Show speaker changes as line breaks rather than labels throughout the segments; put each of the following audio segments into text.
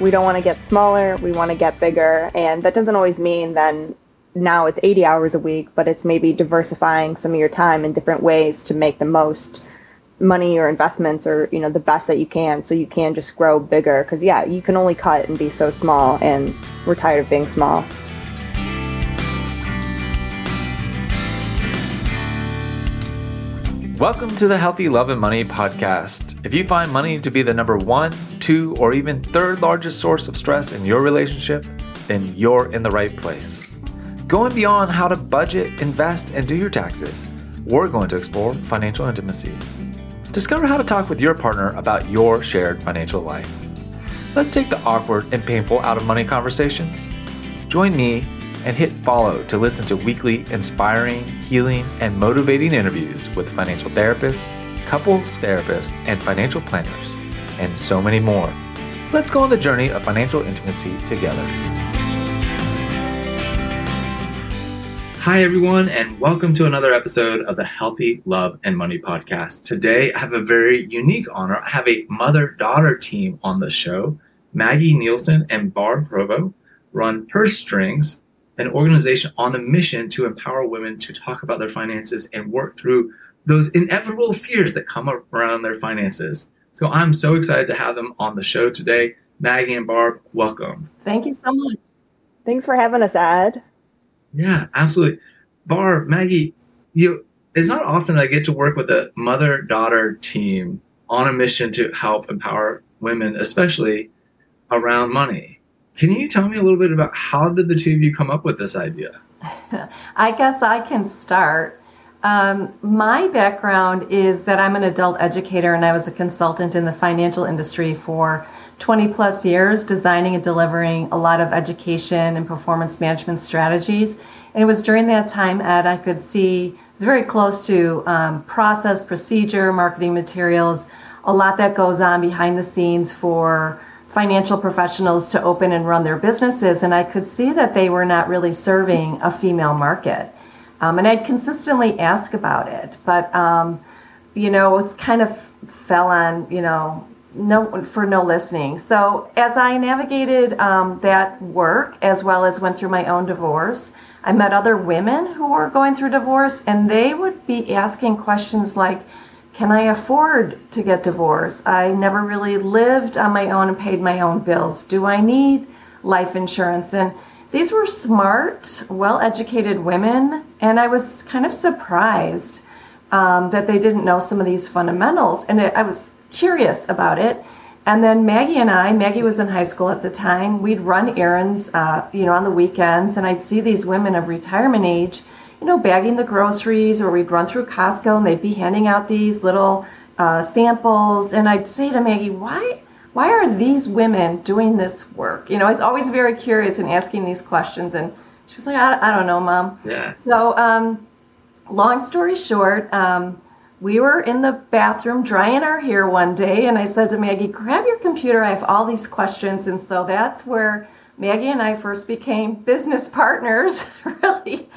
We don't want to get smaller, we want to get bigger. And that doesn't always mean then now it's 80 hours a week, but it's maybe diversifying some of your time in different ways to make the most money or investments or you know the best that you can so you can just grow bigger because yeah you can only cut and be so small and we're tired of being small
Welcome to the Healthy Love and Money podcast. If you find money to be the number one, two, or even third largest source of stress in your relationship, then you're in the right place. Going beyond how to budget, invest, and do your taxes, we're going to explore financial intimacy. Discover how to talk with your partner about your shared financial life. Let's take the awkward and painful out of money conversations. Join me and hit follow to listen to weekly inspiring, healing, and motivating interviews with financial therapists, couples therapists, and financial planners, and so many more. Let's go on the journey of financial intimacy together. Hi, everyone, and welcome to another episode of the Healthy Love and Money podcast. Today, I have a very unique honor. I have a mother daughter team on the show. Maggie Nielsen and Barb Provost run Purse Strings, an organization on a mission to empower women to talk about their finances and work through those inevitable fears that come around their finances. So I'm so excited to have them on the show today. Maggie and Barb, welcome.
Thank you so much.
thanks for having us ed
Yeah, absolutely. Barb, Maggie, you it's not often I get to work with a mother daughter team on a mission to help empower women, especially around money. Can you tell me a little bit about how did the two of you come up with this idea?
I guess I can start. Um, my background is that I'm an adult educator and I was a consultant in the financial industry for 20 plus years, designing and delivering a lot of education and performance management strategies. And it was during that time, Ed, I could see it's very close to um, process, procedure, marketing materials, a lot that goes on behind the scenes for financial professionals to open and run their businesses, and I could see that they were not really serving a female market. Um, and I'd consistently ask about it, but um, you know, it's kind of fell on you know no for no listening. So as I navigated um, that work as well as went through my own divorce, I met other women who were going through divorce, and they would be asking questions like can I afford to get divorced? I never really lived on my own and paid my own bills. Do I need life insurance? And these were smart, well educated women, and I was kind of surprised um, that they didn't know some of these fundamentals. And it, I was curious about it. And then Maggie and I, Maggie was in high school at the time, we'd run errands, uh, you know, on the weekends, and I'd see these women of retirement age you know, bagging the groceries, or we'd run through Costco and they'd be handing out these little uh, samples. And I'd say to Maggie, why? Why are these women doing this work? You know, I was always very curious and asking these questions, and she was like, "I, I don't know, mom."
Yeah.
So, um, long story short, um, we were in the bathroom drying our hair one day, and I said to Maggie, "Grab your computer. I have all these questions." And so that's where Maggie and I first became business partners. really,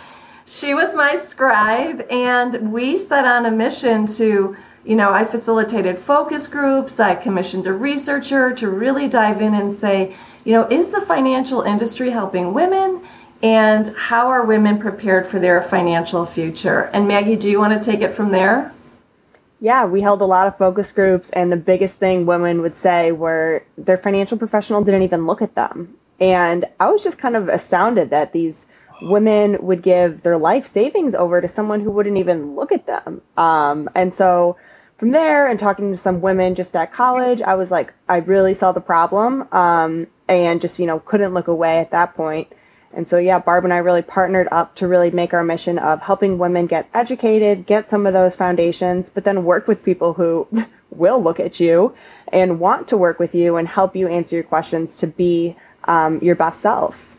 she was my scribe, and we set on a mission to, you know, I facilitated focus groups, I commissioned a researcher to really dive in and say, you know, is the financial industry helping women? And how are women prepared for their financial future? And Maggie, do you want to take it from there?
Yeah, we held a lot of focus groups, and the biggest thing women would say were their financial professional didn't even look at them. And I was just kind of astounded that these women would give their life savings over to someone who wouldn't even look at them. Um, and so from there and talking to some women just at college, I was like, I really saw the problem um, and just, you know, couldn't look away at that point. And so, yeah, Barb and I really partnered up to really make our mission of helping women get educated, get some of those foundations, but then work with people who will look at you and want to work with you and help you answer your questions to be um, your best self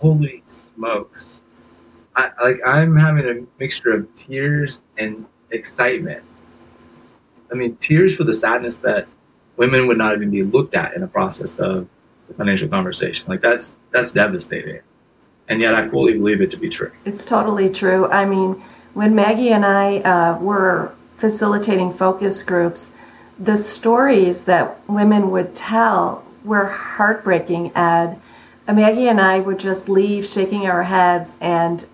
holy smokes. I, like I'm having a mixture of tears and excitement. I mean, tears for the sadness that women would not even be looked at in the process of the financial conversation. Like that's that's devastating. And yet I fully believe it to be true.
It's totally true. I mean, when Maggie and I uh, were facilitating focus groups, the stories that women would tell were heartbreaking, Ed. Maggie and I would just leave shaking our heads and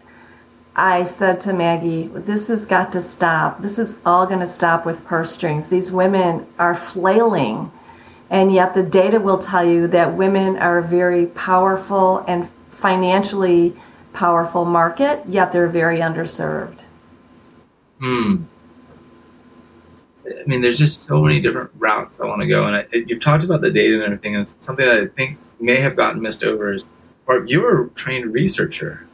I said to Maggie, this has got to stop. This is all going to stop with purse strings. These women are flailing. And yet the data will tell you that women are a very powerful and financially powerful market, yet they're very underserved.
Hmm. I mean, there's just so many different routes I want to go. And I, you've talked about the data and everything. And something that I think may have gotten missed over is, or you're a trained researcher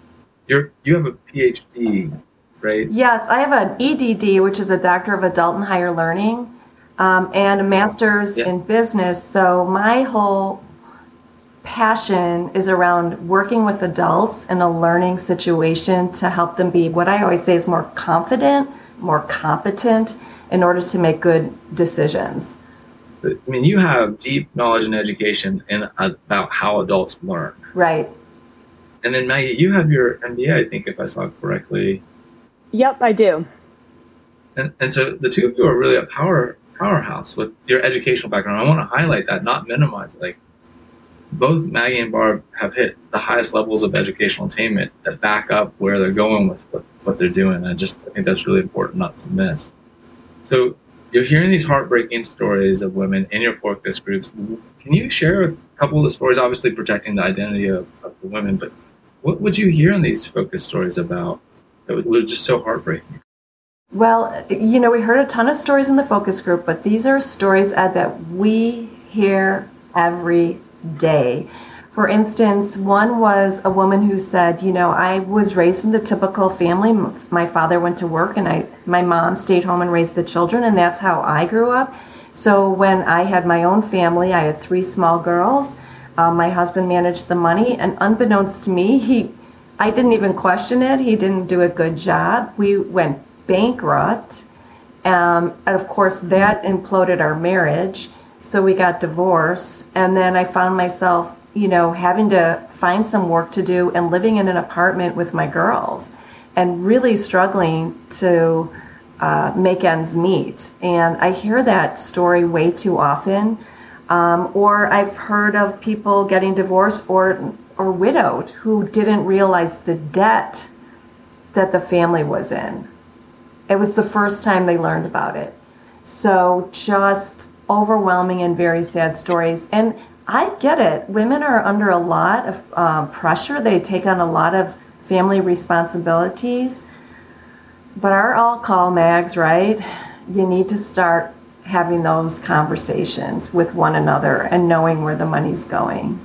you're you have a PhD, right?
Yes, I have an EDD, which is a Doctor of Adult and Higher Learning, um, and a Master's yeah. in Business. So my whole passion is around working with adults in a learning situation to help them be what I always say is more confident, more competent in order to make good decisions.
I mean, you have deep knowledge and education in about how adults learn.
Right.
And then Maggie, you have your MBA, I think, if I saw correctly.
Yep, I do.
And, and so the two of you are really a power powerhouse with your educational background. I want to highlight that, not minimize it. Like both Maggie and Barb have hit the highest levels of educational attainment that back up where they're going with what, what they're doing. I just I think that's really important not to miss. So you're hearing these heartbreaking stories of women in your focus groups. Can you share a couple of the stories, obviously protecting the identity of, of the women, but what would you hear in these focus stories about that was just so heartbreaking?
Well, you know, we heard a ton of stories in the focus group, but these are stories, Ed, that we hear every day. For instance, one was a woman who said, you know, I was raised in the typical family. My father went to work and I my mom stayed home and raised the children and that's how I grew up. So when I had my own family, I had three small girls uh, my husband managed the money, and unbeknownst to me, he I didn't even question it. He didn't do a good job. We went bankrupt. Um, and of course, that imploded our marriage. So we got divorced. And then I found myself, you know, having to find some work to do and living in an apartment with my girls and really struggling to uh, make ends meet. And I hear that story way too often. Um, or I've heard of people getting divorced or or widowed who didn't realize the debt that the family was in. It was the first time they learned about it. So just overwhelming and very sad stories. And I get it. Women are under a lot of um, pressure. They take on a lot of family responsibilities. But our all call mags, right? You need to start having those conversations with one another and knowing where the money's going.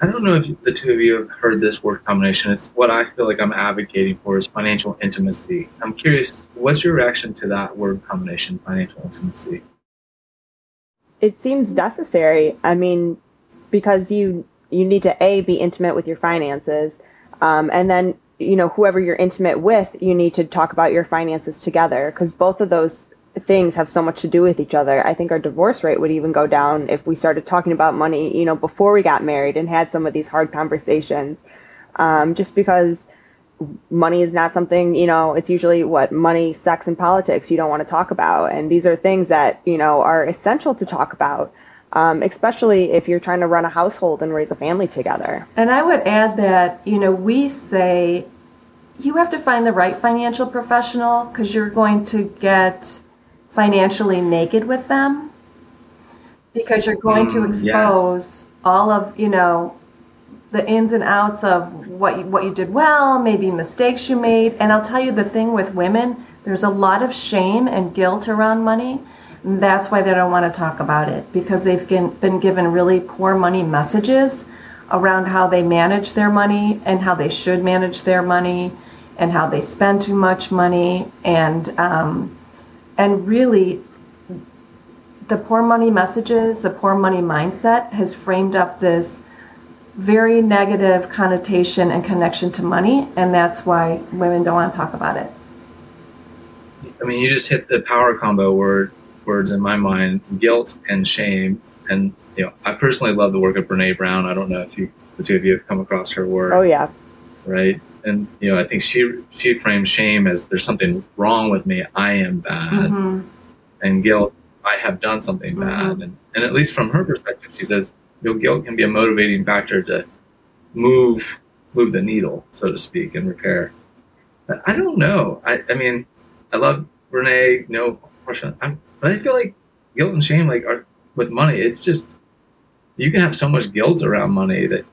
I don't know if the two of you have heard this word combination. It's what I feel like I'm advocating for is financial intimacy. I'm curious, what's your reaction to that word combination, financial intimacy?
It seems necessary. I mean, because you you need to a be intimate with your finances, um, and then you know whoever you're intimate with, you need to talk about your finances together because both of those things have so much to do with each other. I think our divorce rate would even go down if we started talking about money, you know, before we got married and had some of these hard conversations. Um, just because money is not something, you know, it's usually what money, sex, and politics you don't want to talk about. And these are things that, you know, are essential to talk about. Um, especially if you're trying to run a household and raise a family together.
And I would add that, you know, we say you have to find the right financial professional because you're going to get financially naked with them because you're going mm, to expose yes. all of you know the ins and outs of what you, what you did well, maybe mistakes you made. And I'll tell you the thing with women, there's a lot of shame and guilt around money. And that's why they don't want to talk about it because they've been given really poor money messages around how they manage their money and how they should manage their money and how they spend too much money and um, and really, the poor money messages, the poor money mindset has framed up this very negative connotation and connection to money, and that's why women don't want to talk about it.
I mean, you just hit the power combo word words in my mind: guilt and shame. And you know, I personally love the work of Brene Brown. I don't know if you, the two of you, have come across her work.
Oh yeah.
Right and you know i think she she frames shame as there's something wrong with me i am bad mm-hmm. and guilt I have done something mm-hmm. bad. And, and at least from her perspective, she says, you know, guilt can be a motivating factor to move move the needle, so to speak, and repair. But I don't know. I, I mean, I love Brene, no question. I'm, but I feel like guilt and shame, like, are with money. It's just you can have so much guilt around money that,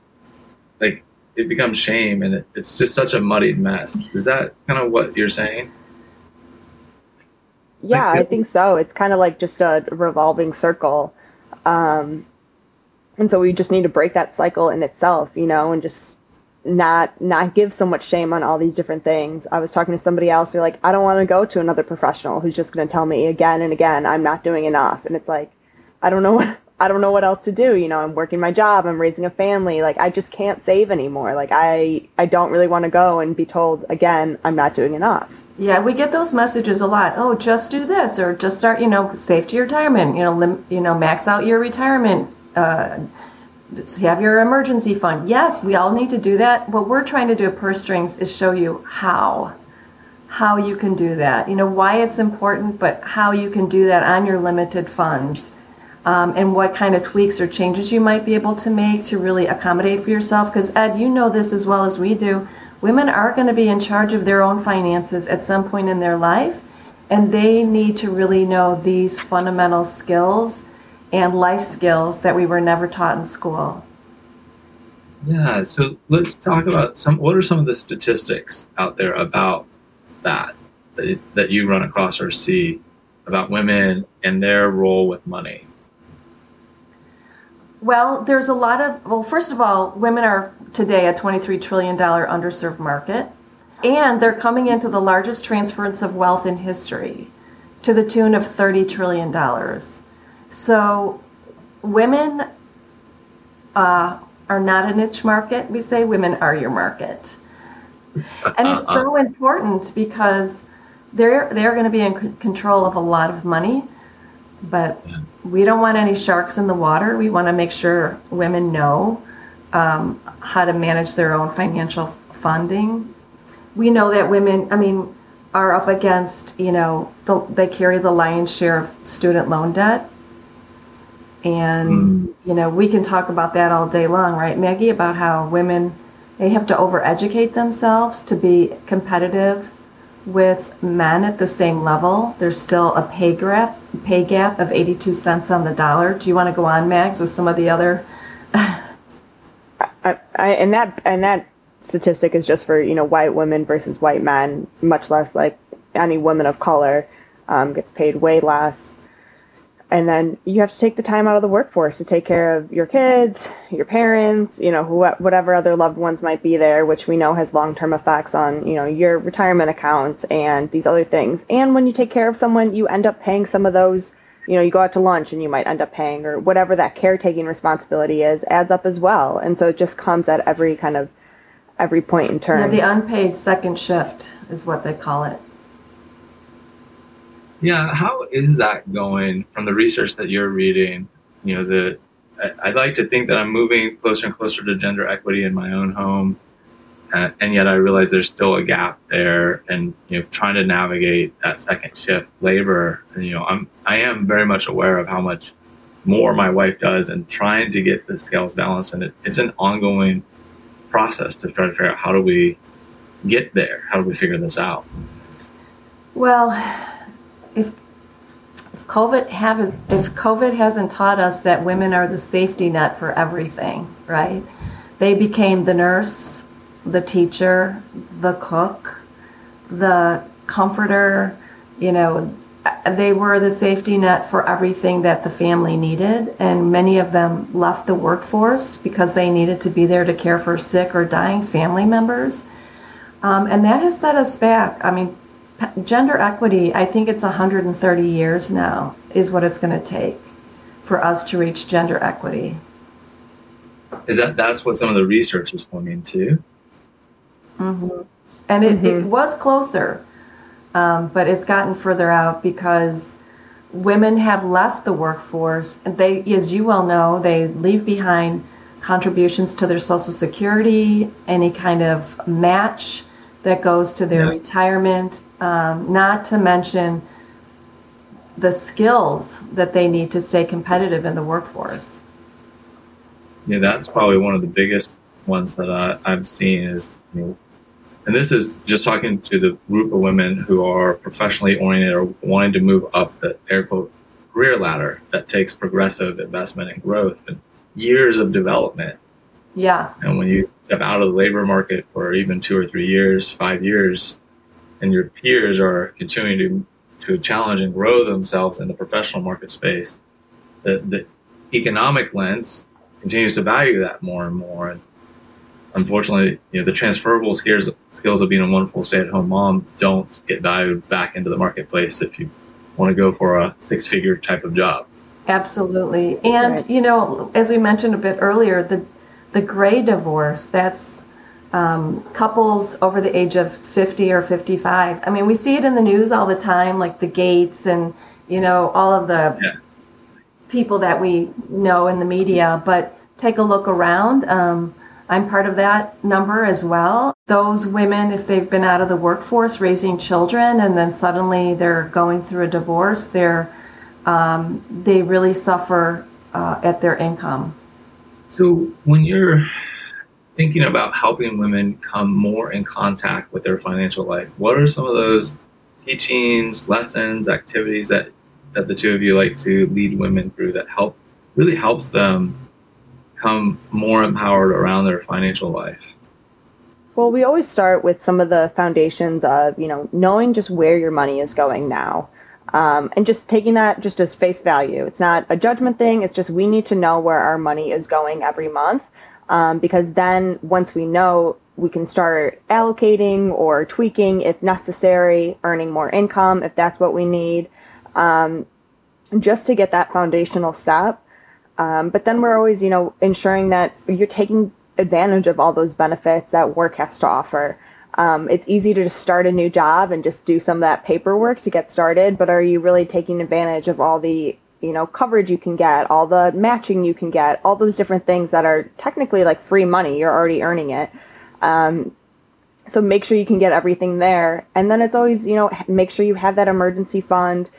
like, it becomes shame, and it, it's just such a muddied mess. Is that kind of what you're saying?
Yeah, I think so. It's kind of like just a revolving circle. Um, and so we just need to break that cycle in itself, you know, and just not not give so much shame on all these different things. I was talking to somebody else who like, I don't want to go to another professional who's just going to tell me again and again I'm not doing enough, and it's like, I don't know what I don't know what else to do. You know, I'm working my job, I'm raising a family. Like I just can't save anymore. Like I I don't really want to go and be told again I'm not doing enough.
Yeah, we get those messages a lot. Oh, just do this or just start, you know, save to your retirement, you know, lim- you know, max out your retirement uh, have your emergency fund. Yes, we all need to do that. What we're trying to do at Purse Strings is show you how how you can do that. You know why it's important, but how you can do that on your limited funds. Um, and what kind of tweaks or changes you might be able to make to really accommodate for yourself. Because, Ed, you know this as well as we do. Women are going to be in charge of their own finances at some point in their life, and they need to really know these fundamental skills and life skills that we were never taught in school.
Yeah, so let's talk about some. What are some of the statistics out there about that that, that you run across or see about women and their role with money?
Well, there's a lot of, well, first of all, women are today a $23 trillion underserved market, and they're coming into the largest transference of wealth in history to the tune of $30 trillion. So, women uh, are not a niche market. We say women are your market, and it's so uh-uh. important because they're they're going to be in control of a lot of money, but we don't want any sharks in the water. We want to make sure women know um, how to manage their own financial funding. We know that women, I mean, are up against, you know, the, they carry the lion's share of student loan debt and mm. you know we can talk about that all day long right maggie about how women they have to overeducate themselves to be competitive with men at the same level there's still a pay gap pay gap of 82 cents on the dollar. Do you want to go on mags with some of the other?
I, I, and that and that statistic is just for you know white women versus white men much less like any woman of color um, gets paid way less and then you have to take the time out of the workforce to take care of your kids, your parents, you know, whatever other loved ones might be there, which we know has long-term effects on, you know, your retirement accounts and these other things. And when you take care of someone, you end up paying some of those, you know, you go out to lunch and you might end up paying or whatever that caretaking responsibility is adds up as well. And so it just comes at every kind of every point in turn.
Yeah, the unpaid second shift is what they call it.
Yeah, how is that going from the research that you're reading? You know, the I, would like to think that I'm moving closer and closer to gender equity in my own home, uh, and yet I realize there's still a gap there. And you know, trying to navigate that second shift labor, and, you know, I'm I am very much aware of how much more my wife does, and trying to get the scales balanced. And it, it's an ongoing process to try to figure out how do we get there? How do we figure this out?
Well, if if COVID haven't if COVID hasn't taught us that women are the safety net for everything, right? They became the nurse, the teacher, the cook, the comforter, you know, they were the safety net for everything that the family needed and many of them left the workforce because they needed to be there to care for sick or dying family members um, and that has set us back i mean gender equity, I think it's 130 years now, is what it's going to take for us to reach gender equity.
Is that that's what some of the research is pointing to?
Mm-hmm. And it, mm-hmm. it, was closer, um, but it's gotten further out because women have left the workforce, and they, as you well know, they leave behind contributions to their social security, any kind of match that goes to their yeah. retirement, um, not to mention the skills that they need to stay competitive in the workforce.
Yeah, that's probably one of the biggest ones that I, I've seen is, you know, and this is just talking to the group of women who are professionally oriented or wanting to move up the air quote career ladder that takes progressive investment and growth and years of development.
Yeah.
And when you step out of the labor market for even two or three years, five years, and your peers are continuing to to challenge and grow themselves in the professional market space, the, the economic lens continues to value that more and more. And unfortunately, you know, the transferable skills skills of being a wonderful stay-at-home mom don't get valued back into the marketplace if you want to go for a six-figure type of job.
Absolutely. And right. you know, as we mentioned a bit earlier, the the gray divorce, that's um, couples over the age of 50 or 55. I mean, we see it in the news all the time, like the Gates and, you know, all of the yeah. people that we know in the media. But take a look around. Um, I'm part of that number as well. Those women, if they've been out of the workforce raising children and then suddenly they're going through a divorce, they're, um, they really suffer uh, at their income.
So when you're thinking about helping women come more in contact with their financial life, what are some of those teachings, lessons, activities that that the two of you like to lead women through that help really helps them come more empowered around their financial life?
Well, we always start with some of the foundations of, you know, knowing just where your money is going now. Um, and just taking that just as face value. It's not a judgment thing. It's just we need to know where our money is going every month um, because then once we know, we can start allocating or tweaking if necessary, earning more income if that's what we need, um, just to get that foundational step. Um, but then we're always, you know, ensuring that you're taking advantage of all those benefits that work has to offer. Um, it's easy to just start a new job and just do some of that paperwork to get started, but are you really taking advantage of all the you know coverage you can get all the matching you can get all those different things that are technically like free money you're already earning it. Um, so make sure you can get everything there. And then it's always you know make sure you have that emergency fund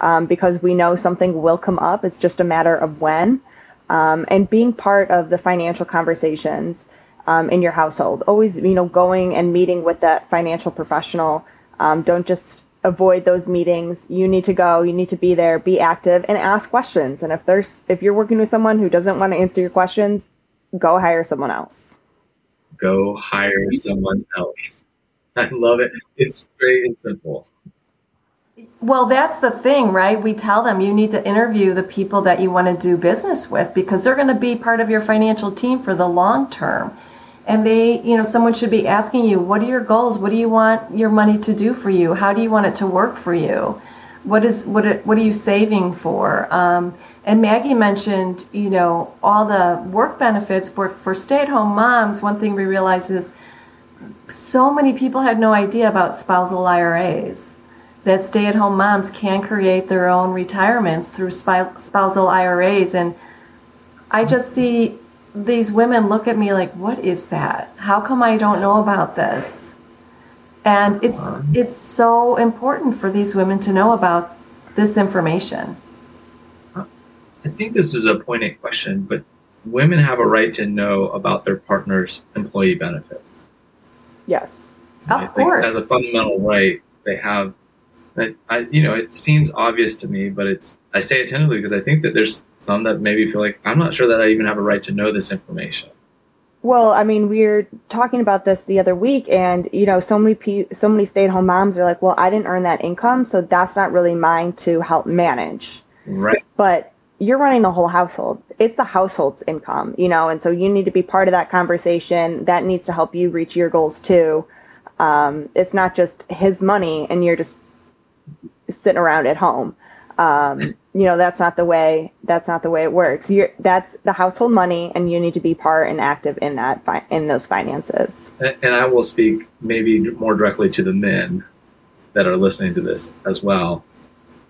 um, because we know something will come up. It's just a matter of when. Um, and being part of the financial conversations um, in your household. Always you know going and meeting with that financial professional. Um, don't just avoid those meetings. You need to go, you need to be there, be active and ask questions. And if there's if you're working with someone who doesn't want to answer your questions, go hire someone else.
Go hire someone else. I love it. It's straight and simple.
Well, that's the thing, right? We tell them you need to interview the people that you want to do business with because they're going to be part of your financial team for the long term and they you know someone should be asking you what are your goals? What do you want your money to do for you? How do you want it to work for you? What is what what are you saving for? Um, and maggie mentioned you know all the work benefits for, for stay-at-home moms. One thing we realized is so many people had no idea about spousal iras that stay-at-home moms can create their own retirements through spousal iras and i just see these women look at me like, "What is that? How come I don't know about this?" And it's it's so important for these women to know about this information.
I think this is a poignant question, but women have a right to know about their partner's employee benefits.
Yes,
of course.
As a fundamental right, they have. That I, you know, it seems obvious to me, but it's. I say it tentatively because I think that there's some that maybe feel like I'm not sure that I even have a right to know this information.
Well, I mean, we are talking about this the other week, and you know, so many pe- so many stay-at-home moms are like, "Well, I didn't earn that income, so that's not really mine to help manage."
Right.
But you're running the whole household. It's the household's income, you know, and so you need to be part of that conversation. That needs to help you reach your goals too. Um, it's not just his money, and you're just sitting around at home. Um, you know that's not the way that's not the way it works. You're that's the household money and you need to be part and active in that in those finances.
And, and i will speak maybe more directly to the men that are listening to this as well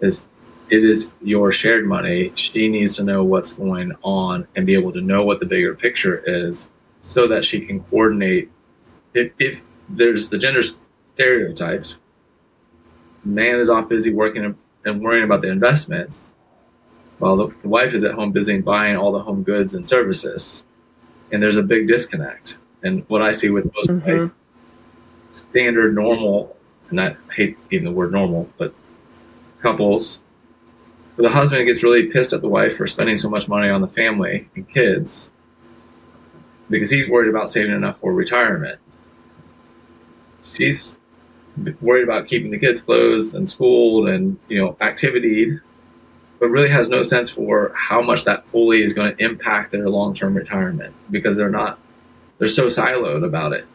is it is your shared money. She needs to know what's going on and be able to know what the bigger picture is so that she can coordinate. If, if there's the gender stereotypes man is off busy working and worrying about the investments, while the, wife is at home busy buying all the home goods and services. And there's a big disconnect. And what I see with most
Mhm.
like, standard normal, and I hate even the word normal, but couples, where the husband gets really pissed at the wife for spending so much money on the family and kids because he's worried about saving enough for retirement. She's worried about keeping the kids closed and schooled and you know activity, but really has no sense for how much that fully is going to impact their long-term retirement because they're not they're so siloed about it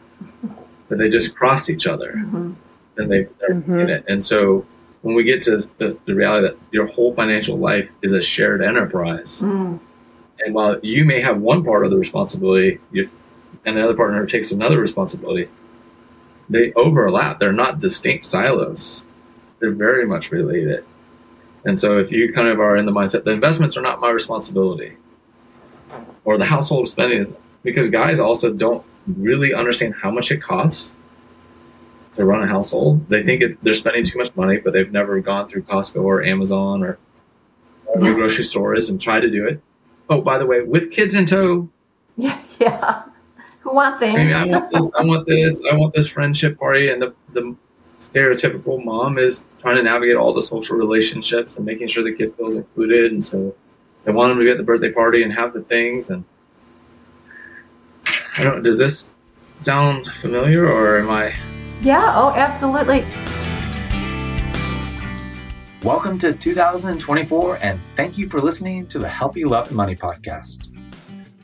that they just cross each other
Mhm.
and they, they're
Mhm.
in it. And so when we get to the, the reality that your whole financial life is a shared enterprise,
Mm.
and while you may have one part of the responsibility, you, and the other partner takes another responsibility, they overlap. They're not distinct silos. They're very much related. And so if you kind of are in the mindset, the investments are not my responsibility, or the household spending, because guys also don't really understand how much it costs to run a household. They think it, they're spending too much money, but they've never gone through Costco or Amazon or the grocery stores and tried to do it. Oh, by the way, with kids in tow,
Yeah, yeah. Who want things?
maybe I want this, I want this, I want this friendship party, and the the stereotypical mom is trying to navigate all the social relationships and making sure the kid feels included, and so they want them to be at the birthday party and have the things. And I don't. Does this sound familiar, or am I?
yeah, oh, absolutely.
Welcome to 2024, and thank you for listening to the Healthy Love and Money podcast.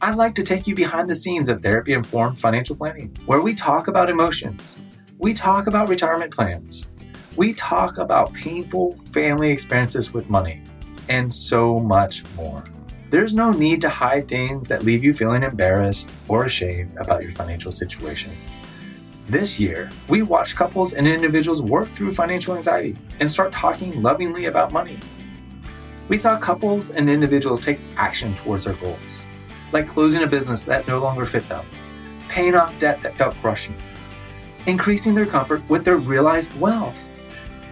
I'd like to take you behind the scenes of therapy informed financial planning, where we talk about emotions, we talk about retirement plans, we talk about painful family experiences with money, and so much more. There's no need to hide things that leave you feeling embarrassed or ashamed about your financial situation. This year, we watch couples and individuals work through financial anxiety and start talking lovingly about money. We saw couples and individuals take action towards their goals, like closing a business that no longer fit them, paying off debt that felt crushing, increasing their comfort with their realized wealth,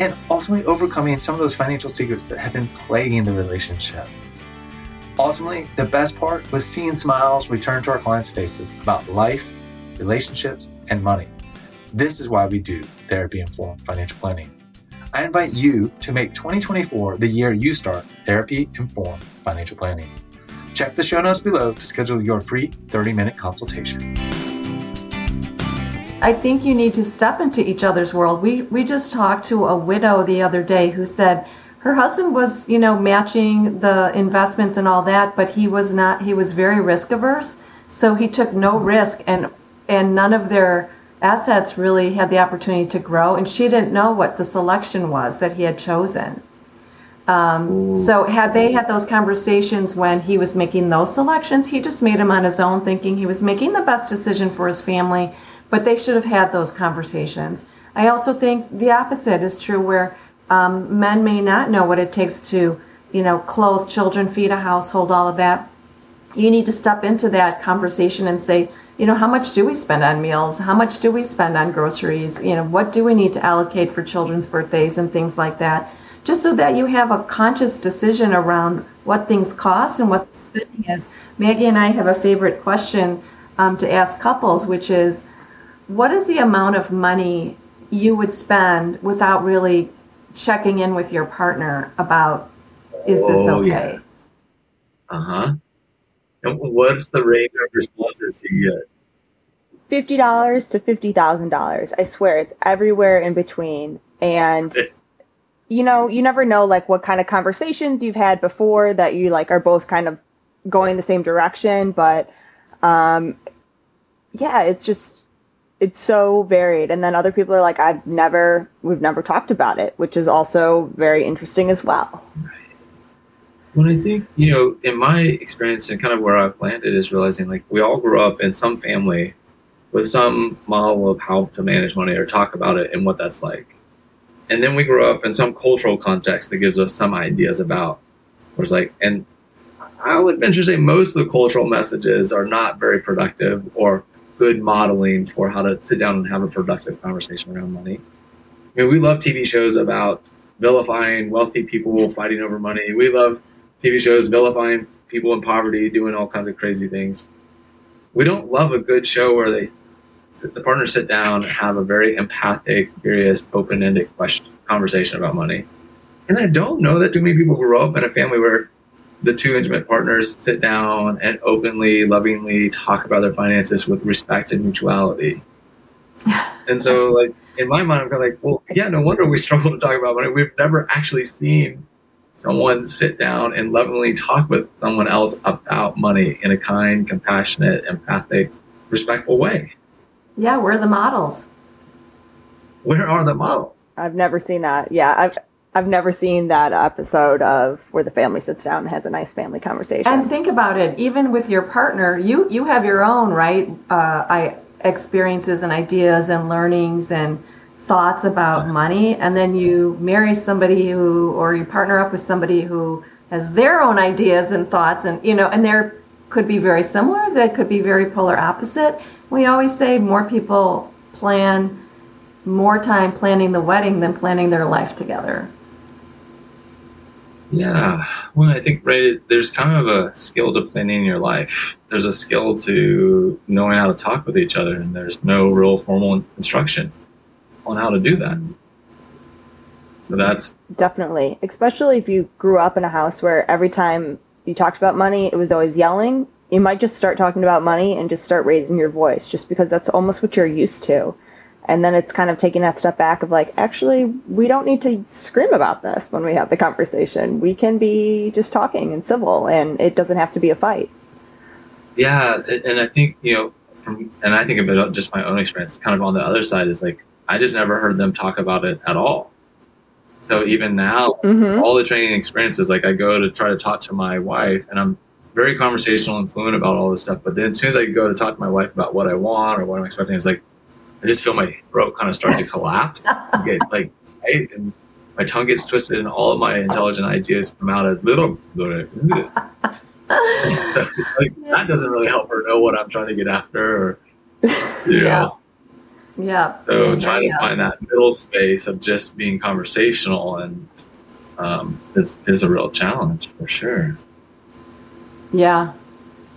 and ultimately overcoming some of those financial secrets that have been plaguing the relationship. Ultimately, the best part was seeing smiles return to our clients' faces about life, relationships, and money. This is why we do therapy informed financial planning. I invite you to make 2024 the year you start therapy informed financial planning. Check the show notes below to schedule your free 30 minute consultation.
I think you need to step into each other's world. We we just talked to a widow the other day who said her husband was, you know, matching the investments and all that, but he was not he was very risk averse. So he took no risk and and none of their assets really had the opportunity to grow and she didn't know what the selection was that he had chosen. Um, so had they had those conversations when he was making those selections, he just made them on his own, thinking he was making the best decision for his family. But they should have had those conversations. I also think the opposite is true, where um, men may not know what it takes to, you know, clothe children, feed a household, all of that. You need to step into that conversation and say, you know, how much do we spend on meals? How much do we spend on groceries? You know, what do we need to allocate for children's birthdays and things like that? Just so that you have a conscious decision around what things cost and what the spending is. Maggie and I have a favorite question um, to ask couples, which is, what is the amount of money you would spend without really checking in with your partner about is this
Oh,
okay?
yeah. Uh huh. And what's the range of responses you get?
fifty dollars to fifty thousand dollars. I swear it's everywhere in between. And you know, you never know like what kind of conversations you've had before that you like are both kind of going the same direction, but um yeah, it's just it's so varied. And then other people are like, I've never we've never talked about it, which is also very interesting as well.
When I think, you know, in my experience and kind of where I've landed is realizing like we all grew up in some family with some model of how to manage money or talk about it and what that's like. And then we grew up in some cultural context that gives us some ideas about where it's like, and I would venture to say most of the cultural messages are not very productive or good modeling for how to sit down and have a productive conversation around money. I mean, we love TV shows about vilifying wealthy people fighting over money. We love TV shows vilifying people in poverty doing all kinds of crazy things. We don't love a good show where they the partners sit down and have a very empathic, curious, open-ended question conversation about money. And I don't know that too many people grow up in a family where the two intimate partners sit down and openly, lovingly talk about their finances with respect and mutuality. and so, like in my mind, I'm kind of like, well, yeah, no wonder we struggle to talk about money. We've never actually seen someone sit down and lovingly talk with someone else about money in a kind, compassionate, empathic, respectful way.
Yeah, we're the models.
Where are the models?
I've never seen that. Yeah, I've I've never seen that episode of where the family sits down and has a nice family conversation.
And think about it, even with your partner, you you have your own right uh, I experiences and ideas and learnings and thoughts about money, and then you marry somebody who or you partner up with somebody who has their own ideas and thoughts, and you know, and there could be very similar, that could be very polar opposite. We always say more people plan more time planning the wedding than planning their life together.
Yeah, well, I think right. There's kind of a skill to planning your life. There's a skill to knowing how to talk with each other, and there's no real formal instruction on how to do that. So that's
definitely, especially if you grew up in a house where every time you talked about money, it was always yelling. You might just start talking about money and just start raising your voice, just because that's almost what you're used to and then it's kind of taking that step back of like actually we don't need to scream about this when we have the conversation. We can be just talking and civil and it doesn't have to be a fight.
Yeah and i think you know from and i think of it just my own experience kind of on the other side is like i just never heard them talk about it at all. So even now mm-hmm. all the training experiences like i go to try to talk to my wife and i'm very conversational and fluent about all this stuff but then as soon as i go to talk to my wife about what i want or what i'm expecting it's like I just feel my throat kind of start to collapse, get like tight, and my tongue gets twisted, and all of my intelligent ideas come out as little. so it's like yeah. that doesn't really help her know what I'm trying to get after, or you
yeah. know. Yeah.
So yeah, trying to find that middle space of just being conversational and um, is is a real challenge for sure.
Yeah,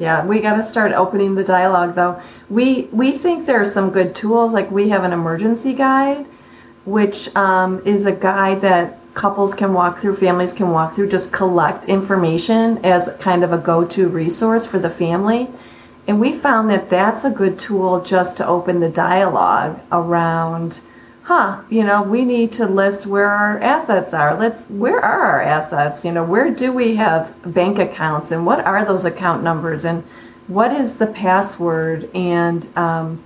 yeah, we got to start opening the dialogue though. We we think there are some good tools. Like we have an emergency guide, which um, is a guide that couples can walk through, families can walk through, just collect information as kind of a go-to resource for the family. And we found that that's a good tool just to open the dialogue around huh, you know, we need to list where our assets are. Let's, where are our assets? You know, where do we have bank accounts and what are those account numbers and what is the password and um,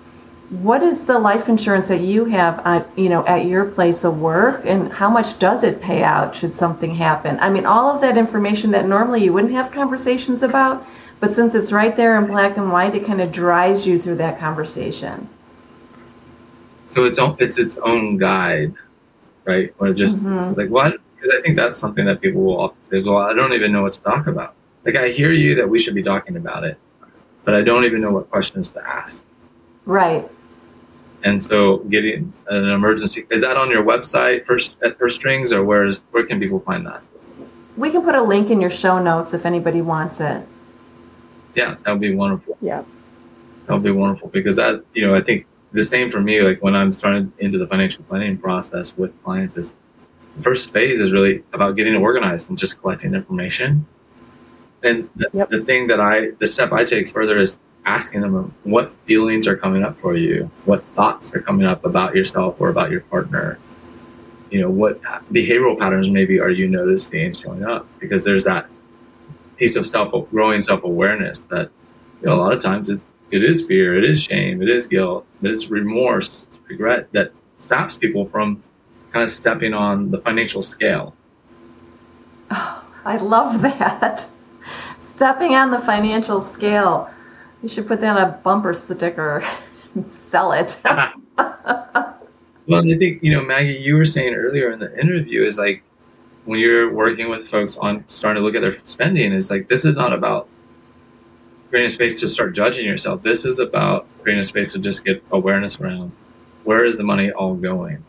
what is the life insurance that you have at, you know, at your place of work and how much does it pay out should something happen? I mean, all of that information that normally you wouldn't have conversations about, but since it's right there in black and white, it kind of drives you through that conversation
so it's own, it's its own guide, right? Or just mm-hmm. like what? Because I think that's something that people will often say, "Well, I don't even know what to talk about." Like I hear you that we should be talking about it, but I don't even know what questions to ask.
Right.
And so, getting an emergency is that on your website first at Purse Strings, or where is where can people find that?
We can put a link in your show notes if anybody wants it.
Yeah, that would be wonderful.
Yeah,
that would be wonderful because that you know I think the same for me. Like when I'm starting into the financial planning process with clients, is the first phase is really about getting organized and just collecting information. And the, yep. the thing that I, the step I take further is asking them what feelings are coming up for you, what thoughts are coming up about yourself or about your partner. You know, what behavioral patterns maybe are you noticing showing up? Because there's that piece of self growing self awareness that you know, a lot of times it's it is fear, it is shame, it is guilt, it is remorse, it's regret that stops people from kind of stepping on the financial scale.
Oh, I love that. stepping on the financial scale. You should put that on a bumper sticker, sell it. well,
I think, you know, Maggie, you were saying earlier in the interview is like when you're working with folks on starting to look at their spending, is like this is not about creating a space to start judging yourself. This is about creating a space to just get awareness around where is the money all going.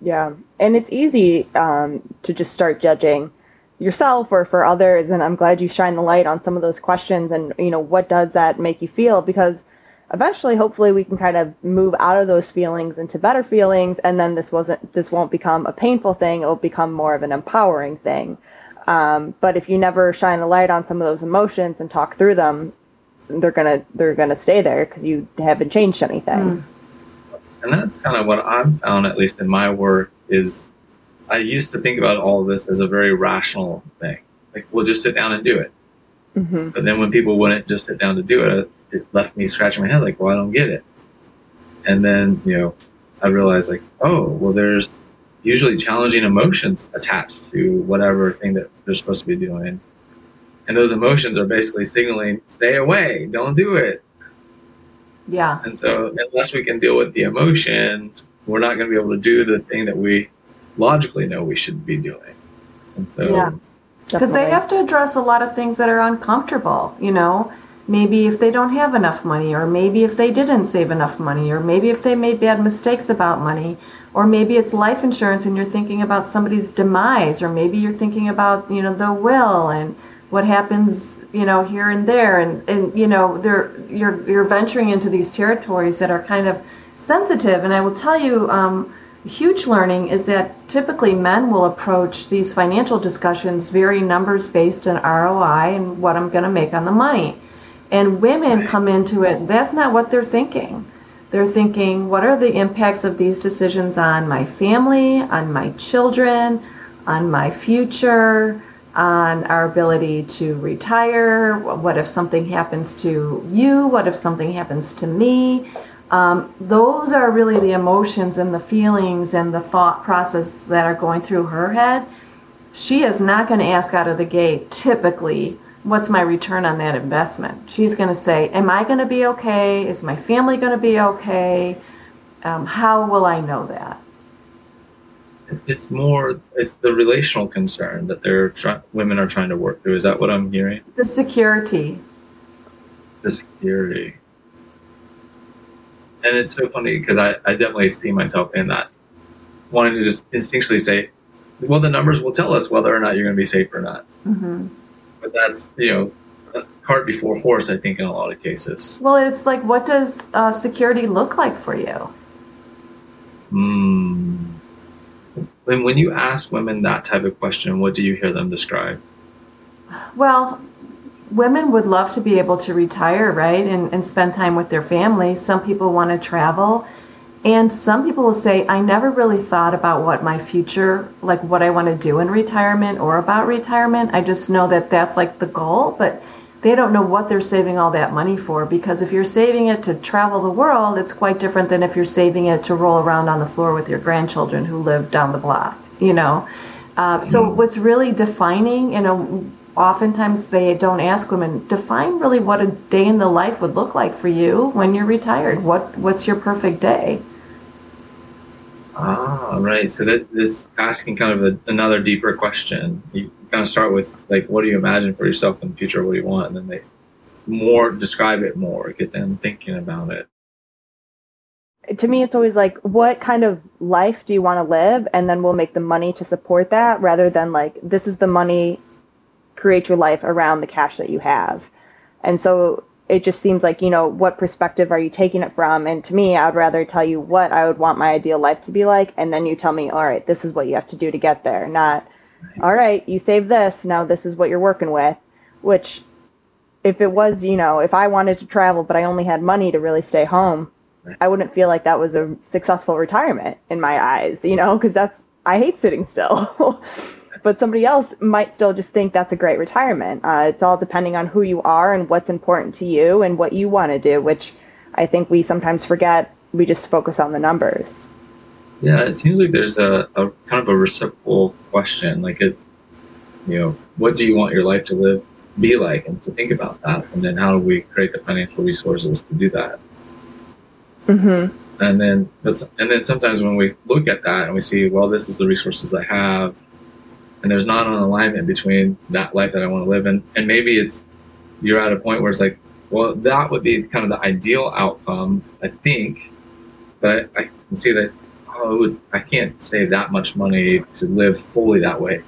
Yeah, and it's easy um, to just start judging yourself or for others. And I'm glad you shine the light on some of those questions and you know what does that make you feel because eventually hopefully we can kind of move out of those feelings into better feelings and then this wasn't this won't become a painful thing it will become more of an empowering thing um, but if you never shine the light on some of those emotions and talk through them they're gonna they're gonna stay there because you haven't changed anything mm.
and that's kind of what i've found at least in my work is i used to think about all of this as a very rational thing like we'll just sit down and do it mm-hmm. but then when people wouldn't just sit down to do it it left me scratching my head like, well, I don't get it. And then, you know, I realized like, oh, well, there's usually challenging emotions attached to whatever thing that they're supposed to be doing. And those emotions are basically signaling, stay away, don't do it.
Yeah.
And so, unless we can deal with the emotion, we're not going to be able to do the thing that we logically know we should be doing. And so,
yeah. Because they have to address a lot of things that are uncomfortable, you know maybe if they don't have enough money, or maybe if they didn't save enough money, or maybe if they made bad mistakes about money, or maybe it's life insurance and you're thinking about somebody's demise, or maybe you're thinking about, you know, the will and what happens, you know, here and there. And, and you know, you're, you're venturing into these territories that are kind of sensitive. And I will tell you, um, huge learning is that typically men will approach these financial discussions very numbers based on ROI and what I'm going to make on the money. And women come into it, that's not what they're thinking. They're thinking, what are the impacts of these decisions on my family, on my children, on my future, on our ability to retire? What if something happens to you? What if something happens to me? Um, those are really the emotions and the feelings and the thought process that are going through her head. She is not going to ask out of the gate, typically, what's my return on that investment? She's going to say, Am I going to be okay? Is my family going to be okay? Um, how will I know that?
It's more, it's the relational concern that they're try- women are trying to work through. Is that what I'm hearing?
The security.
The security. And it's so funny because I, I definitely see myself in that, wanting to just instinctually say, well, the numbers will tell us whether or not you're going to be safe or not. Mm-hmm but that's you know cart before horse. I think in a lot of cases.
Well, it's like, what does uh, security look like for you?
Hmm. When when you ask women that type of question, what do you hear them describe?
Well, women would love to be able to retire, right, and, and spend time with their family. Some people want to travel. And some people will say, I never really thought about what my future, like what I want to do in retirement or about retirement. I just know that that's like the goal, but they don't know what they're saving all that money for because if you're saving it to travel the world, it's quite different than if you're saving it to roll around on the floor with your grandchildren who live down the block, you know? Uh, so what's really defining, you know, oftentimes they don't ask women define really what a day in the life would look like for you when you're retired what what's your perfect day
ah right. So that is asking kind of a, another deeper question. You kind of start with like what do you imagine for yourself in the future? What do you want? And then they more describe it more get them thinking about it.
To me it's always like what kind of life do you want to live? And then we'll make the money to support that rather than like this is the money create your life around the cash that you have. And so it just seems like, you know, what perspective are you taking it from? And to me, I'd rather tell you what I would want my ideal life to be like. And then you tell me, all right, this is what you have to do to get there. Not, all right, you save this. Now this is what you're working with. Which, if it was, you know, if I wanted to travel, but I only had money to really stay home, I wouldn't feel like that was a successful retirement in my eyes, you know, because that's, I hate sitting still. but somebody else might still just think that's a great retirement. Uh, it's all depending on who you are and what's important to you and what you want to do, which I think we sometimes forget. We just focus on the numbers.
Yeah, it seems like there's a, a kind of a reciprocal question. Like, it, you know, what do you want your life to live, be like, and to think about that, and then how do we create the financial resources to do that? Mm-hmm. And then, and then sometimes when we look at that and we see, well, this is the resources I have, and there's not an alignment between that life that I want to live in. And maybe it's you're at a point where it's like, well, that would be kind of the ideal outcome, I think. But I, I can see that oh, I can't save that much money to live fully that way.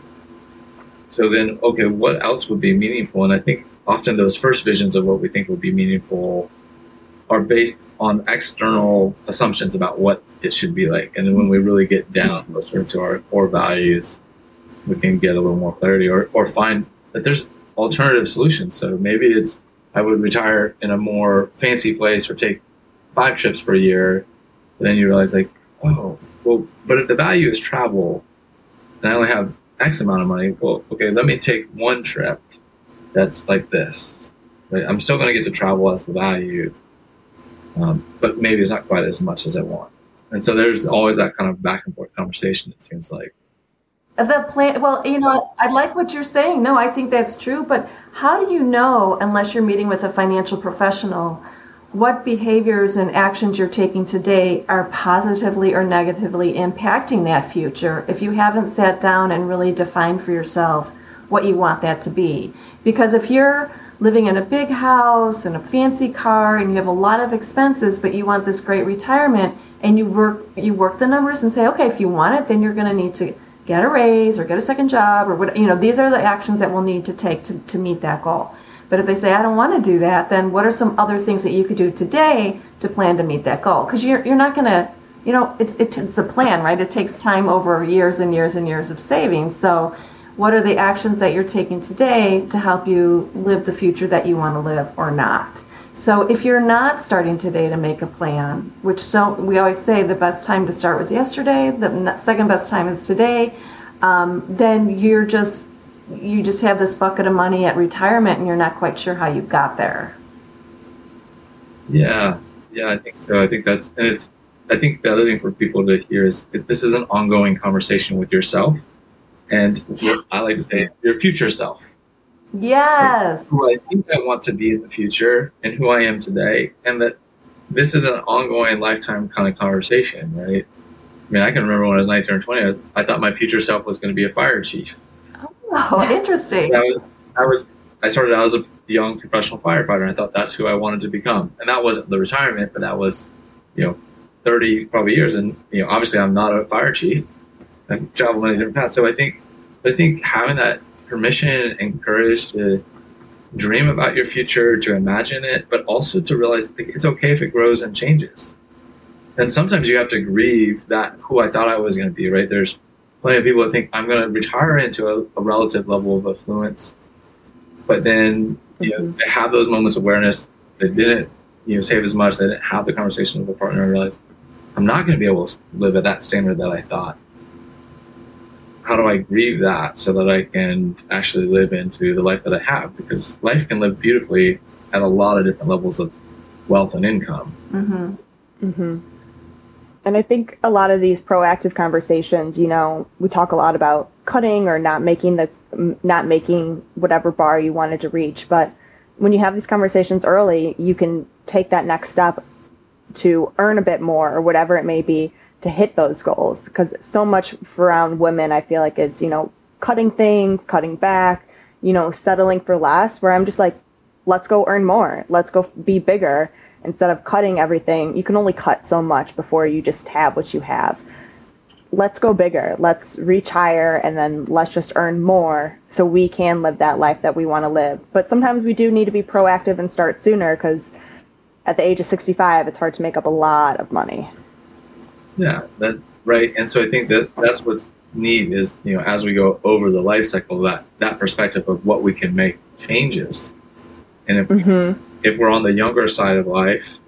So then, okay, what else would be meaningful? And I think often those first visions of what we think would be meaningful are based on external assumptions about what it should be like. And then when we really get down closer to our core values, we can get a little more clarity or, or find that there's alternative solutions. So maybe it's I would retire in a more fancy place or take five trips per year. But then you realize like, oh, well, but if the value is travel and I only have X amount of money, well, okay, let me take one trip that's like this. Right? I'm still going to get to travel as the value, um, but maybe it's not quite as much as I want. And so there's always that kind of back and forth conversation. It seems like.
The plan, well, you know, I like what you're saying. No, I think that's true. But how do you know, unless you're meeting with a financial professional, what behaviors and actions you're taking today are positively or negatively impacting that future if you haven't sat down and really defined for yourself what you want that to be? Because if you're living in a big house and a fancy car and you have a lot of expenses, but you want this great retirement, and you work you work the numbers and say, okay, if you want it, then you're going to need to get a raise or get a second job or what you know these are the actions that we'll need to take to, to meet that goal. But if they say i don't want to do that then what are some other things that you could do today to plan to meet that goal? Because you're, you're not going to you know it's, it's a plan right? It takes time over years and years and years of savings. So what are the actions that you're taking today to help you live the future that you want to live or not so if you're not starting today to make a plan, which so we always say the best time to start was yesterday, the second best time is today, um, then you're just you just have this bucket of money at retirement and you're not quite sure how you got there.
Yeah, yeah, I think so. I think that's and it's. I think the other thing for people to hear is this is an ongoing conversation with yourself, and I like to say your future self
Yes.
Who I think I want to be in the future and who I am today. And that this is an ongoing lifetime kind of conversation, right? I mean, I can remember when I was 19 or 20, I, thought my future self was going to be a fire chief.
Oh, interesting.
I was, I was, I started out as a young professional firefighter and I thought that's who I wanted to become. And that wasn't the retirement, but that was, you know, 30 probably years. And, you know, obviously I'm not a fire chief. I've traveled many different paths. So I think, I think having that permission and courage to dream about your future, to imagine it, but also to realize it's okay if it grows and changes. And sometimes you have to grieve that who I thought I was going to be, right? There's plenty of people that think I'm going to retire into a, a relative level of affluence, but then you know mm-hmm. they have those moments of awareness. They didn't you know save as much. They didn't have the conversation with a partner and realize I'm not going to be able to live at that standard that I thought how do I grieve that so that I can actually live into the life that I have? Because life can live beautifully at a lot of different levels of wealth and income.
Mm-hmm. Mm-hmm. And I think a lot of these proactive conversations, you know, we talk a lot about cutting or not making the not making whatever bar you wanted to reach, but when you have these conversations early, you can take that next step to earn a bit more or whatever it may be to hit those goals because so much around women i feel like is you know cutting things cutting back you know settling for less where i'm just like let's go earn more. Let's go be bigger. Instead of cutting everything you can only cut so much before you just have what you have. Let's go bigger. Let's reach higher and then let's just earn more so we can live that life that we want to live. But sometimes we do need to be proactive and start sooner because at the age of 65 it's hard to make up a lot of money
yeah, that right. And so I think that that's what's neat is you know as we go over the life cycle that that perspective of what we can make changes, and if mm-hmm. if we're on the younger side of life,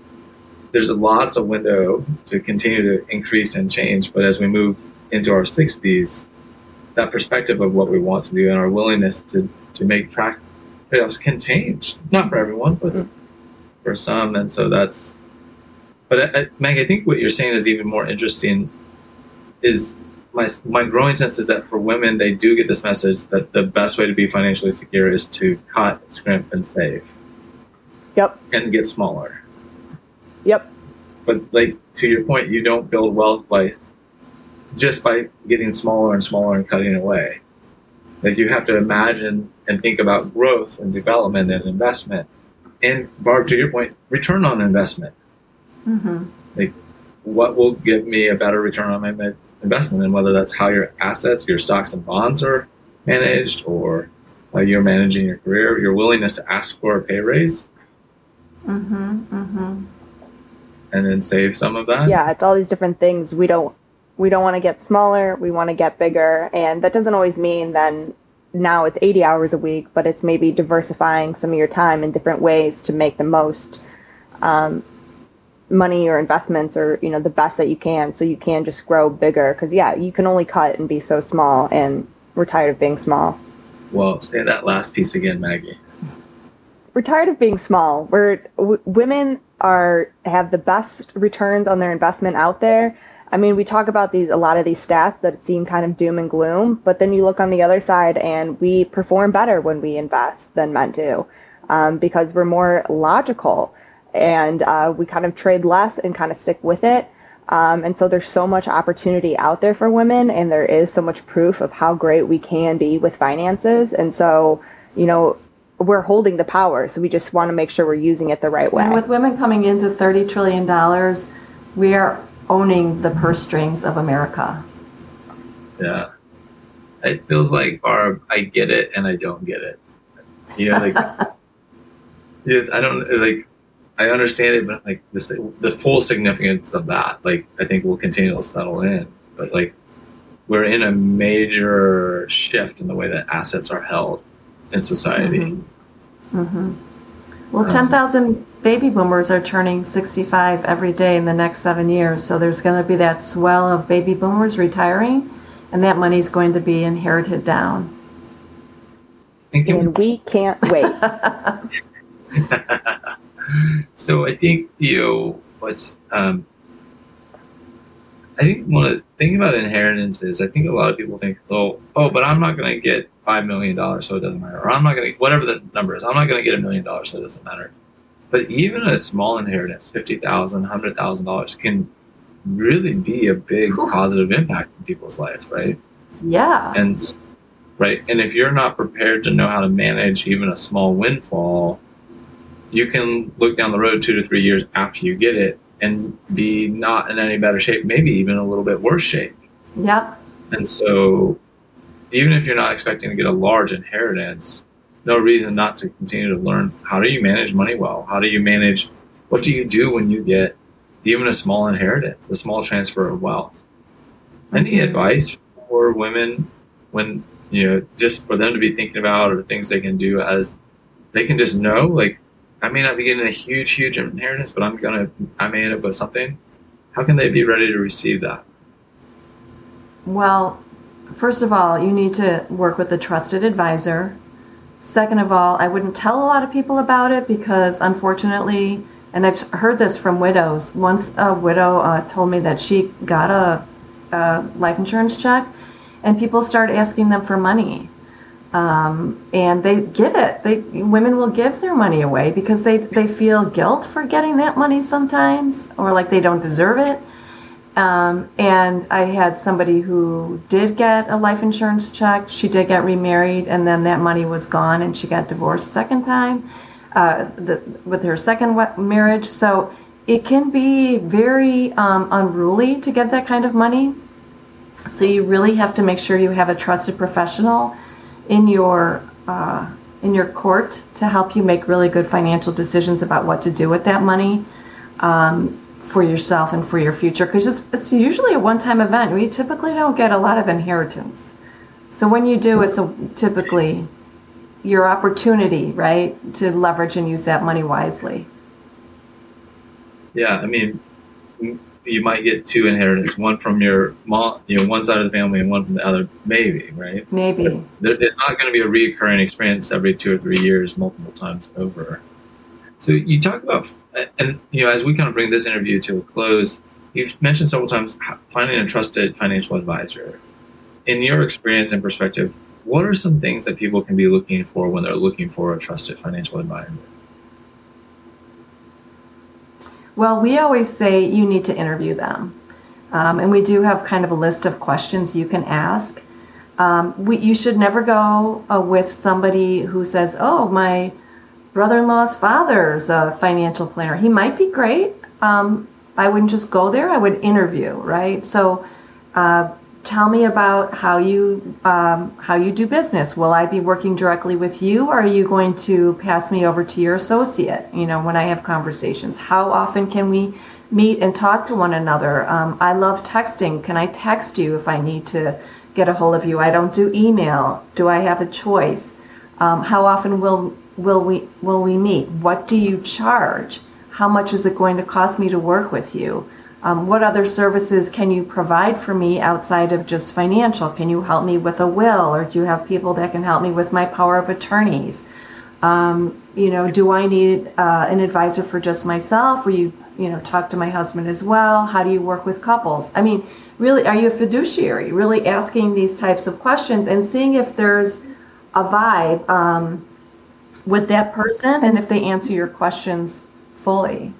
there's lots of window to continue to increase and change. But as we move into our 60s, that perspective of what we want to do and our willingness to to make track trade-offs can change. Not for everyone, but mm-hmm. for some. And so that's but I, Meg, I think what you're saying is even more interesting. Is my my growing sense is that for women, they do get this message that the best way to be financially secure is to cut, scrimp, and save.
Yep.
And get smaller.
Yep.
But like to your point, you don't build wealth by just by getting smaller and smaller and cutting away. Like you have to imagine and think about growth and development and investment. And Barb, to your point, return on investment. Mm-hmm. Like what will give me a better return on my investment, and whether that's how your assets, your stocks and bonds are managed, or how you're managing your career, your willingness to ask for a pay raise,
mm-hmm, mm-hmm.
and then save some of that.
Yeah, it's all these different things. We don't we don't want to get smaller. We want to get bigger, and that doesn't always mean then now it's 80 hours a week, but it's maybe diversifying some of your time in different ways to make the most um, money or investments or you know the best that you can so you can just grow bigger. Because yeah you can only cut and be so small and we're tired of being small.
Well say that last piece again maggie.
We're tired of being small. We're w- women are have the best returns on their investment out there. I mean we talk about these a lot of these stats that seem kind of doom and gloom but then you look on the other side and we perform better when we invest than men do um, because we're more logical and uh, we kind of trade less and kind of stick with it. Um, and so there's so much opportunity out there for women, and there is so much proof of how great we can be with finances. And so, you know, we're holding the power, so we just want to make sure we're using it the right way.
And with women coming into $30 trillion, we are owning the purse strings of America.
Yeah. It feels like, Barb, I get it and I don't get it. You know, like, yes, I don't, like, I understand it, but like this, the full significance of that, like I think will continue to settle in. But like we're in a major shift in the way that assets are held in society.
Mm-hmm. Mm-hmm. Well, um, 10,000 baby boomers are turning 65 every day in the next seven years. So there's going to be that swell of baby boomers retiring, and that money is going to be inherited down.
And we can't wait.
so I think you know what's um, I think one of the thing about inheritance is I think a lot of people think, oh, oh, but I'm not going to get five million dollars, so it doesn't matter, or I'm not going to whatever the number is, I'm not going to get a million dollars, so it doesn't matter. But even a small inheritance, fifty thousand, hundred thousand dollars, can really be a big positive impact in people's life, right?
Yeah.
And right, and if you're not prepared to know how to manage even a small windfall, you can look down the road two to three years after you get it and be not in any better shape, maybe even a little bit worse shape.
Yep.
And so, even if you're not expecting to get a large inheritance, no reason not to continue to learn how do you manage money well? How do you manage what do you do when you get even a small inheritance, a small transfer of wealth? Any advice for women when, you know, just for them to be thinking about or things they can do as they can just know, like, I may not be getting a huge, huge inheritance, but I'm gonna, I may end up with something. How can they be ready to receive that?
Well, first of all, you need to work with a trusted advisor. Second of all, I wouldn't tell a lot of people about it because, unfortunately, and I've heard this from widows. Once a widow uh, told me that she got a, a life insurance check, and people started asking them for money um, and they give it. They women will give their money away because they they feel guilt for getting that money sometimes, or like they don't deserve it. Um, and I had somebody who did get a life insurance check. She did get remarried, and then that money was gone, and she got divorced second time uh, the, with her second marriage. So it can be very um, unruly to get that kind of money. So you really have to make sure you have a trusted professional in your uh, in your court to help you make really good financial decisions about what to do with that money um, for yourself and for your future. Because it's it's usually a one-time event. We typically don't get a lot of inheritance, so when you do, it's a, typically your opportunity, right, to leverage and use that money wisely.
Yeah, I mean, you might get two inheritance, one from your mom, you know, one side of the family and one from the other, maybe, right?
Maybe.
it's not going to be a recurring experience every two or three years, multiple times over. So you talk about, and you know, as we kind of bring this interview to a close, you've mentioned several times finding a trusted financial advisor. In your experience and perspective, what are some things that people can be looking for when they're looking for a trusted financial advisor?
Well, we always say you need to interview them. Um, and we do have kind of a list of questions you can ask. Um, we, you should never go uh, with somebody who says, Oh, my brother in law's father's a financial planner. He might be great, um, I wouldn't just go there, I would interview, right? So, uh, tell me about how you um, how you do business. Will I be working directly with you, or are you going to pass me over to your associate? You know, when I have conversations, how often can we meet and talk to one another? Um, I love texting. Can I text you if I need to get a hold of you? I don't do email. Do I have a choice? Um, how often will will we will we meet? What do you charge? How much is it going to cost me to work with you? Um, what other services can you provide for me outside of just financial? Can you help me with a will, or do you have people that can help me with my power of attorneys? Um, you know, do I need uh, an advisor for just myself? Or you, you know, talk to my husband as well? How do you work with couples? I mean, really, are you a fiduciary? Really asking these types of questions and seeing if there's a vibe um, with that person and if they answer your questions fully.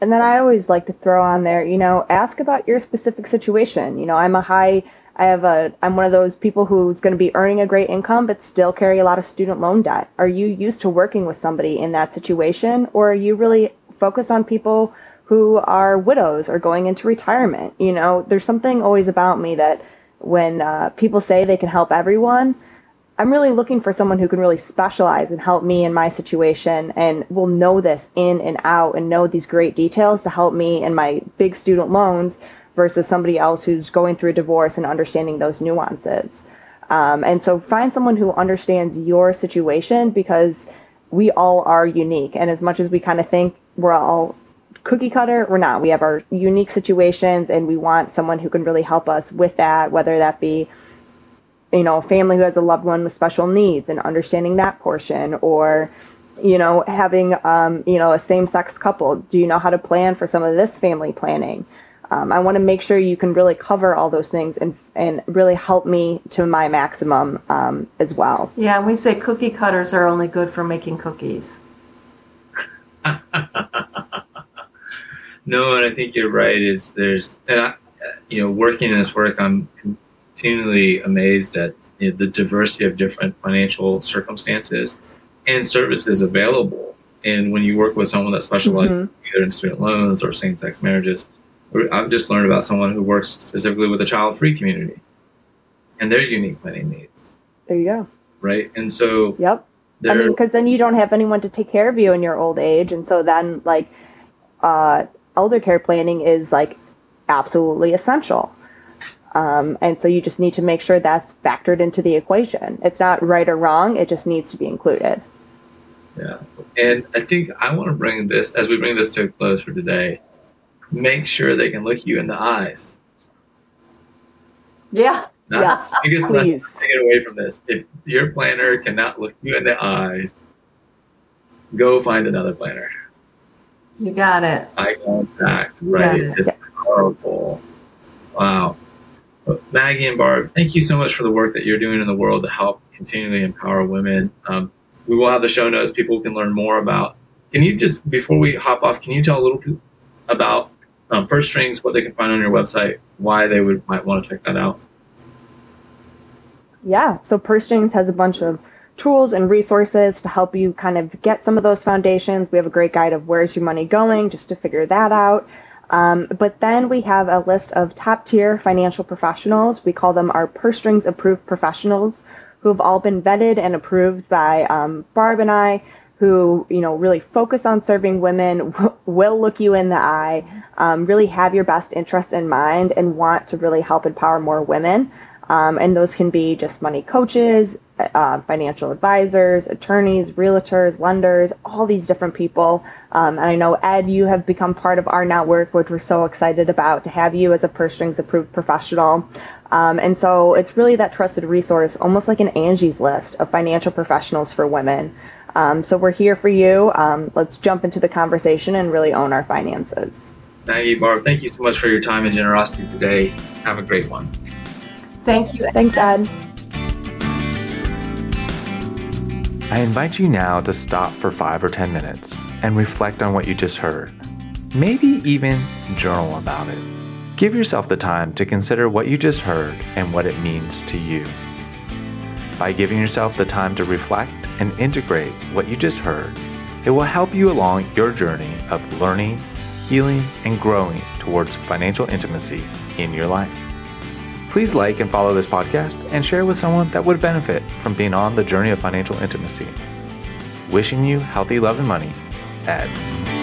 And then I always like to throw on there, you know, ask about your specific situation. You know, I'm a high, I have a, I'm one of those people who's going to be earning a great income, but still carry a lot of student loan debt. Are you used to working with somebody in that situation, or are you really focused on people who are widows or going into retirement? You know, there's something always about me that when uh, people say they can help everyone, I'm really looking for someone who can really specialize and help me in my situation and will know this in and out and know these great details to help me in my big student loans versus somebody else who's going through a divorce and understanding those nuances. Um, and so find someone who understands your situation because we all are unique. And as much as we kind of think we're all cookie cutter, we're not. We have our unique situations and we want someone who can really help us with that, whether that be you know, a family who has a loved one with special needs and understanding that portion or you know, having um, you know, a same-sex couple. Do you know how to plan for some of this family planning? Um, I want to make sure you can really cover all those things and and really help me to my maximum um, as well.
Yeah, and we say cookie cutters are only good for making cookies.
no, and I think you're right. It's there's, and I, you know, working in this work, I'm continually amazed at you know, the diversity of different financial circumstances and services available. And when you work with someone that specializes mm-hmm. either in student loans or same sex marriages, I've just learned about someone who works specifically with a child free community and their unique planning needs.
There you go.
Right. And so,
yep. I mean, because then you don't have anyone to take care of you in your old age. And so then, like, uh, elder care planning is like absolutely essential. Um, and so you just need to make sure that's factored into the equation. It's not right or wrong, it just needs to be included.
Yeah. And I think I want to bring this, as we bring this to a close for today, make sure they can look you in the eyes.
Yeah.
Not, yeah. Biggest Please. lesson to get away from this. If your planner cannot look you in the eyes, go find another planner.
You got it.
Eye contact, right? It's powerful. Wow. Maggie and Barb, thank you so much for the work that you're doing in the world to help continually empower women. Um, we will have the show notes people can learn more about. Can you just, before we hop off, can you tell a little bit about um, Strings, what they can find on your website, why they would might want to check that out?
Yeah, so Purse Strings has a bunch of tools and resources to help you kind of get some of those foundations. We have a great guide of where's your money going just to figure that out. Um, but then we have a list of top tier financial professionals. We call them our purse strings approved professionals who have all been vetted and approved by um, Barb and I, who you know really focus on serving women, will look you in the eye, um, really have your best interest in mind, and want to really help empower more women. Um, and those can be just money coaches, uh, financial advisors, attorneys, realtors, lenders, all these different people. Um, and I know, Ed, you have become part of our network, which we're so excited about to have you as a purse strings approved professional. Um, and so it's really that trusted resource, almost like an Angie's list of financial professionals for women. Um, so we're here for you. Um, let's jump into the conversation and really own our finances.
Maggie, Barb, thank you so much for your time and generosity today. Have a great one.
Thank you.
Thanks, Ed.
I invite you now to stop for five or 10 minutes and reflect on what you just heard. Maybe even journal about it. Give yourself the time to consider what you just heard and what it means to you. By giving yourself the time to reflect and integrate what you just heard, it will help you along your journey of learning, healing and growing towards financial intimacy in your life. Please like and follow this podcast and share with someone that would benefit from being on the journey of financial intimacy. Wishing you healthy love and money, at